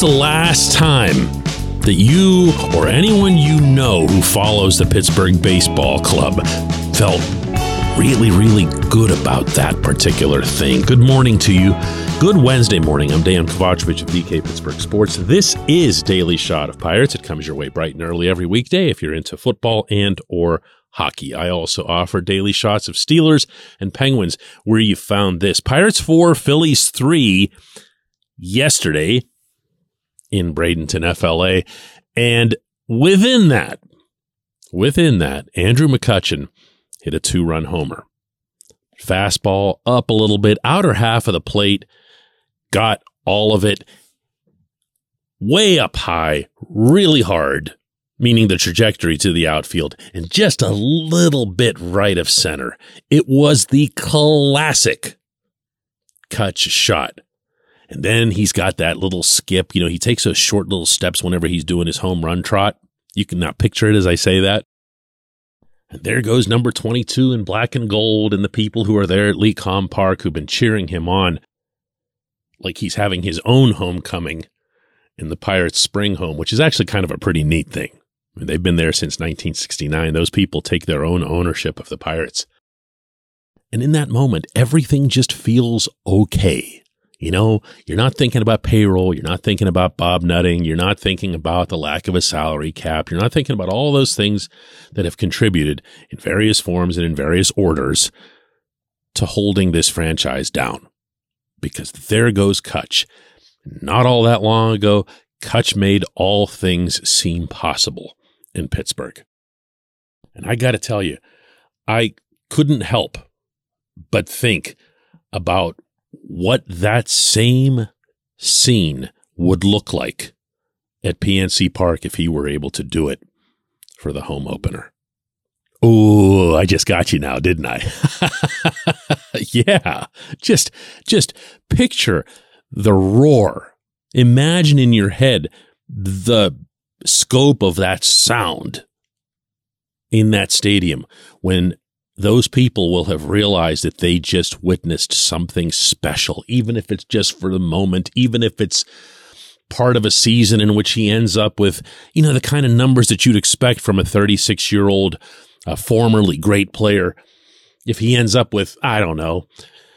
was the last time that you or anyone you know who follows the Pittsburgh Baseball Club felt really, really good about that particular thing? Good morning to you. Good Wednesday morning. I'm Dejan Kovacevic of DK Pittsburgh Sports. This is Daily Shot of Pirates. It comes your way bright and early every weekday if you're into football and or hockey. I also offer daily shots of Steelers and Penguins where you found this. Pirates 4, Phillies 3 yesterday in Bradenton, FLA. And within that, within that, Andrew McCutchen hit a two run homer. Fastball up a little bit, outer half of the plate, got all of it way up high, really hard, meaning the trajectory to the outfield, and just a little bit right of center. It was the classic Cutch shot. And then he's got that little skip. You know, he takes those short little steps whenever he's doing his home run trot. You can not picture it as I say that. And there goes number 22 in black and gold, and the people who are there at Lee Lecom Park who've been cheering him on like he's having his own homecoming in the Pirates' spring home, which is actually kind of a pretty neat thing. I mean, they've been there since 1969. Those people take their own ownership of the Pirates. And in that moment, everything just feels okay. You know, you're not thinking about payroll. You're not thinking about Bob Nutting. You're not thinking about the lack of a salary cap. You're not thinking about all those things that have contributed in various forms and in various orders to holding this franchise down. Because there goes Cutch. Not all that long ago, Cutch made all things seem possible in Pittsburgh. And I got to tell you, I couldn't help but think about what that same scene would look like at PNC Park if he were able to do it for the home opener. Oh, I just got you now, didn't I? yeah. Just just picture the roar. Imagine in your head the scope of that sound in that stadium when those people will have realized that they just witnessed something special, even if it's just for the moment, even if it's part of a season in which he ends up with, you know, the kind of numbers that you'd expect from a 36 year old, uh, formerly great player. If he ends up with, I don't know,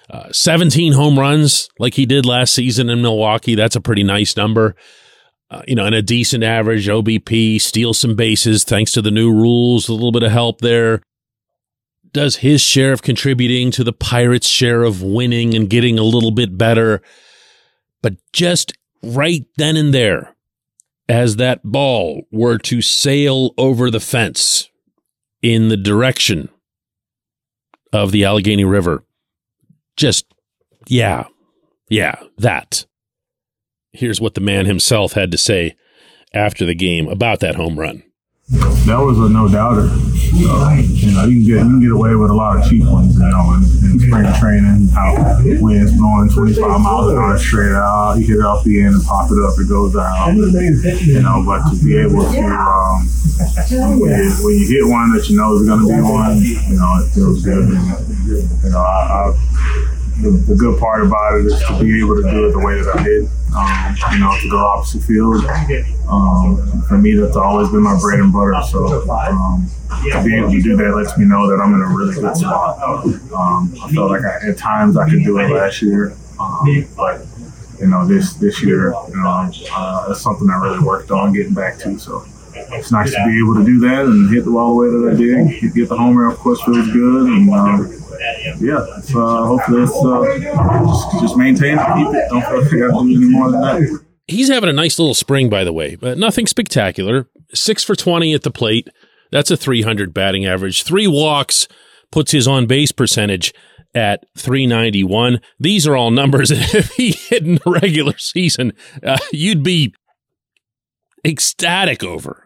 uh, 17 home runs like he did last season in Milwaukee, that's a pretty nice number. Uh, you know, and a decent average OBP, steal some bases thanks to the new rules, a little bit of help there does his share of contributing to the Pirates' share of winning and getting a little bit better. But just right then and there, as that ball were to sail over the fence in the direction of the Allegheny River, just, yeah, yeah, that. Here's what the man himself had to say after the game about that home run. That was a no doubter. Uh, you know, you can get you can get away with a lot of cheap ones, you know, in, in spring training, out winds blowing 25 miles an hour straight out, you hit it off the end and pop it up, it goes down. You know, but to be able to um, when, you, when you hit one that you know is going to be one, you know, it feels good. And, you know, I, I the, the, good part about it is to be able to do it the way that I did. Um, you know, to go opposite field. Um, for me, that's always been my bread and butter. So um, to be able to do that lets me know that I'm in a really good spot. Um, I felt like I, at times I could do it last year, um, but you know, this this year, you know, uh, that's something I really worked on getting back to. So it's nice to be able to do that and hit the ball the way that I did. Get the homer, of course, feels good, and yeah, uh, hopefully it's uh, just, just maintain it, keep it. Don't feel like I any more than that. He's having a nice little spring, by the way, but nothing spectacular. Six for 20 at the plate. That's a 300 batting average. Three walks puts his on base percentage at 391. These are all numbers that if he hit in the regular season, uh, you'd be ecstatic over.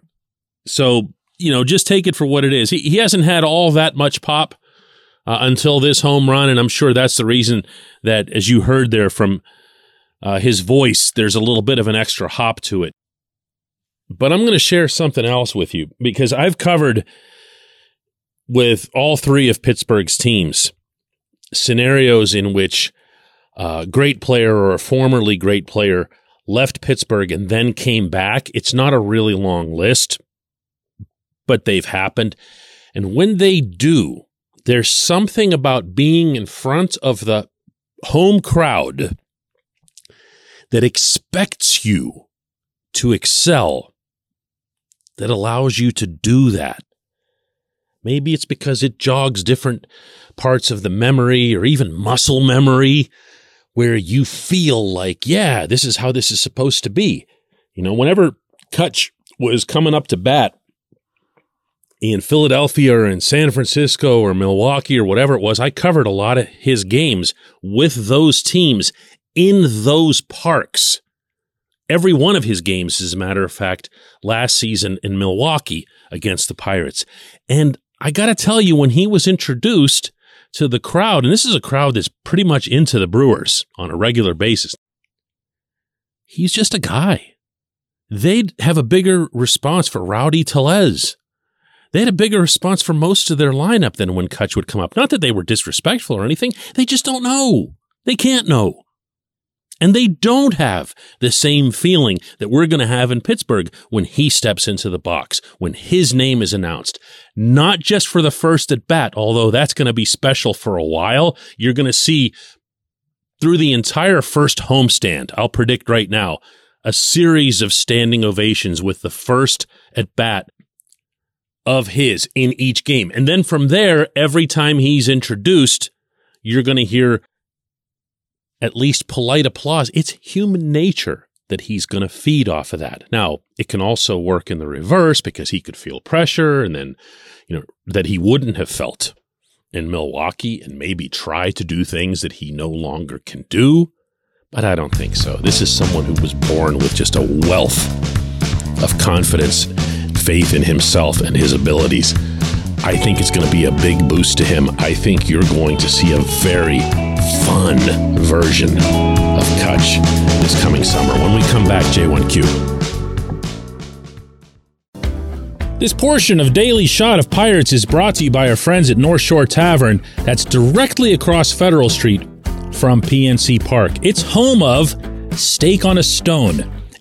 So, you know, just take it for what it is. He, he hasn't had all that much pop uh, until this home run. And I'm sure that's the reason that, as you heard there from uh, his voice, there's a little bit of an extra hop to it. But I'm going to share something else with you because I've covered with all three of Pittsburgh's teams scenarios in which a great player or a formerly great player left Pittsburgh and then came back. It's not a really long list, but they've happened. And when they do, there's something about being in front of the home crowd that expects you to excel, that allows you to do that. Maybe it's because it jogs different parts of the memory or even muscle memory where you feel like, yeah, this is how this is supposed to be. You know, whenever Cutch was coming up to bat in Philadelphia or in San Francisco or Milwaukee or whatever it was, I covered a lot of his games with those teams in those parks. Every one of his games, as a matter of fact, last season in Milwaukee against the Pirates. And I got to tell you, when he was introduced, to the crowd, and this is a crowd that's pretty much into the Brewers on a regular basis. He's just a guy. They'd have a bigger response for Rowdy Tellez. They had a bigger response for most of their lineup than when Cutch would come up. Not that they were disrespectful or anything, they just don't know. They can't know. And they don't have the same feeling that we're going to have in Pittsburgh when he steps into the box, when his name is announced. Not just for the first at bat, although that's going to be special for a while. You're going to see through the entire first homestand, I'll predict right now, a series of standing ovations with the first at bat of his in each game. And then from there, every time he's introduced, you're going to hear at least polite applause. It's human nature that he's going to feed off of that. Now, it can also work in the reverse because he could feel pressure and then, you know, that he wouldn't have felt in Milwaukee and maybe try to do things that he no longer can do. But I don't think so. This is someone who was born with just a wealth of confidence, faith in himself and his abilities. I think it's going to be a big boost to him. I think you're going to see a very fun version of Cutch this coming summer. When we come back, J1Q. This portion of Daily Shot of Pirates is brought to you by our friends at North Shore Tavern, that's directly across Federal Street from PNC Park. It's home of Steak on a Stone,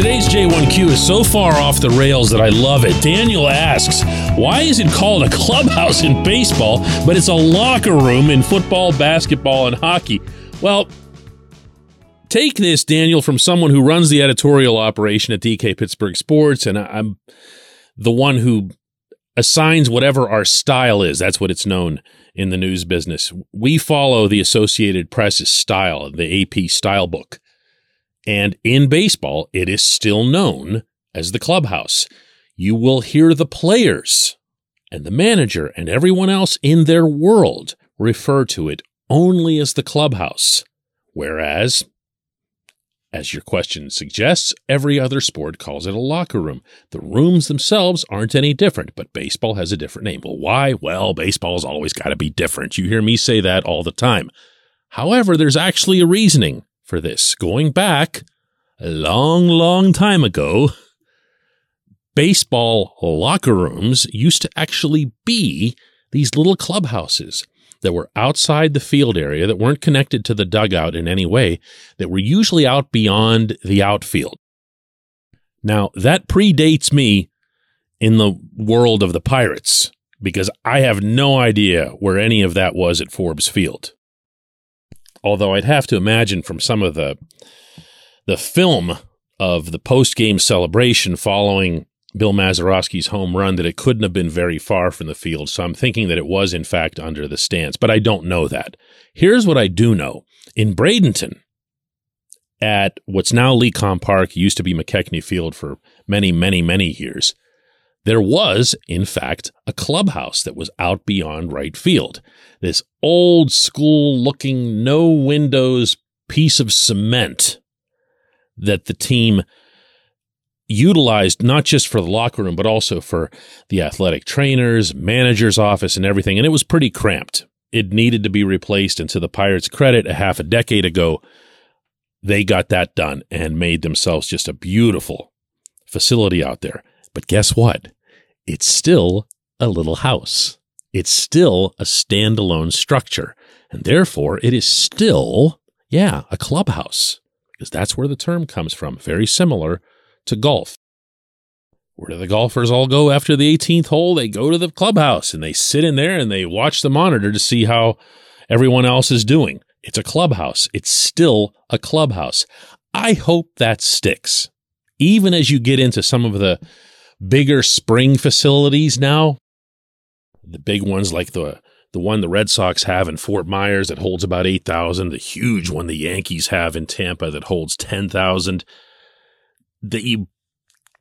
Today's J1Q is so far off the rails that I love it. Daniel asks, why is it called a clubhouse in baseball, but it's a locker room in football, basketball, and hockey? Well, take this, Daniel, from someone who runs the editorial operation at DK Pittsburgh Sports, and I'm the one who assigns whatever our style is. That's what it's known in the news business. We follow the Associated Press's style, the AP style book. And in baseball, it is still known as the clubhouse. You will hear the players and the manager and everyone else in their world refer to it only as the clubhouse. Whereas, as your question suggests, every other sport calls it a locker room. The rooms themselves aren't any different, but baseball has a different name. Well, why? Well, baseball's always got to be different. You hear me say that all the time. However, there's actually a reasoning for this. Going back a long, long time ago, baseball locker rooms used to actually be these little clubhouses that were outside the field area that weren't connected to the dugout in any way, that were usually out beyond the outfield. Now, that predates me in the world of the Pirates because I have no idea where any of that was at Forbes Field. Although I'd have to imagine from some of the the film of the post game celebration following Bill Mazeroski's home run that it couldn't have been very far from the field. So I'm thinking that it was in fact under the stands, but I don't know that. Here's what I do know. In Bradenton, at what's now Lecom Park, used to be McKechnie Field for many, many, many years, there was, in fact, a clubhouse that was out beyond right field. This old school looking, no windows piece of cement that the team utilized not just for the locker room, but also for the athletic trainers, manager's office, and everything. And it was pretty cramped. It needed to be replaced. And to the Pirates' credit, a half a decade ago, they got that done and made themselves just a beautiful facility out there. But guess what? It's still a little house. It's still a standalone structure. And therefore, it is still, yeah, a clubhouse, because that's where the term comes from. Very similar to golf. Where do the golfers all go after the 18th hole? They go to the clubhouse and they sit in there and they watch the monitor to see how everyone else is doing. It's a clubhouse. It's still a clubhouse. I hope that sticks. Even as you get into some of the bigger spring facilities now, the big ones like the the one the Red Sox have in Fort Myers that holds about 8,000, the huge one the Yankees have in Tampa that holds 10,000, that you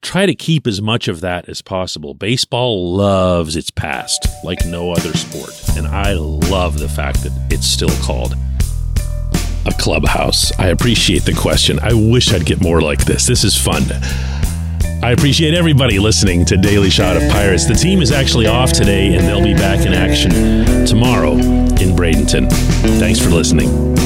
try to keep as much of that as possible. Baseball loves its past like no other sport, and I love the fact that it's still called a clubhouse. I appreciate the question. I wish I'd get more like this. This is fun. I appreciate everybody listening to Daily Shot of Pirates. The team is actually off today, and they'll be back in action tomorrow in Bradenton. Thanks for listening.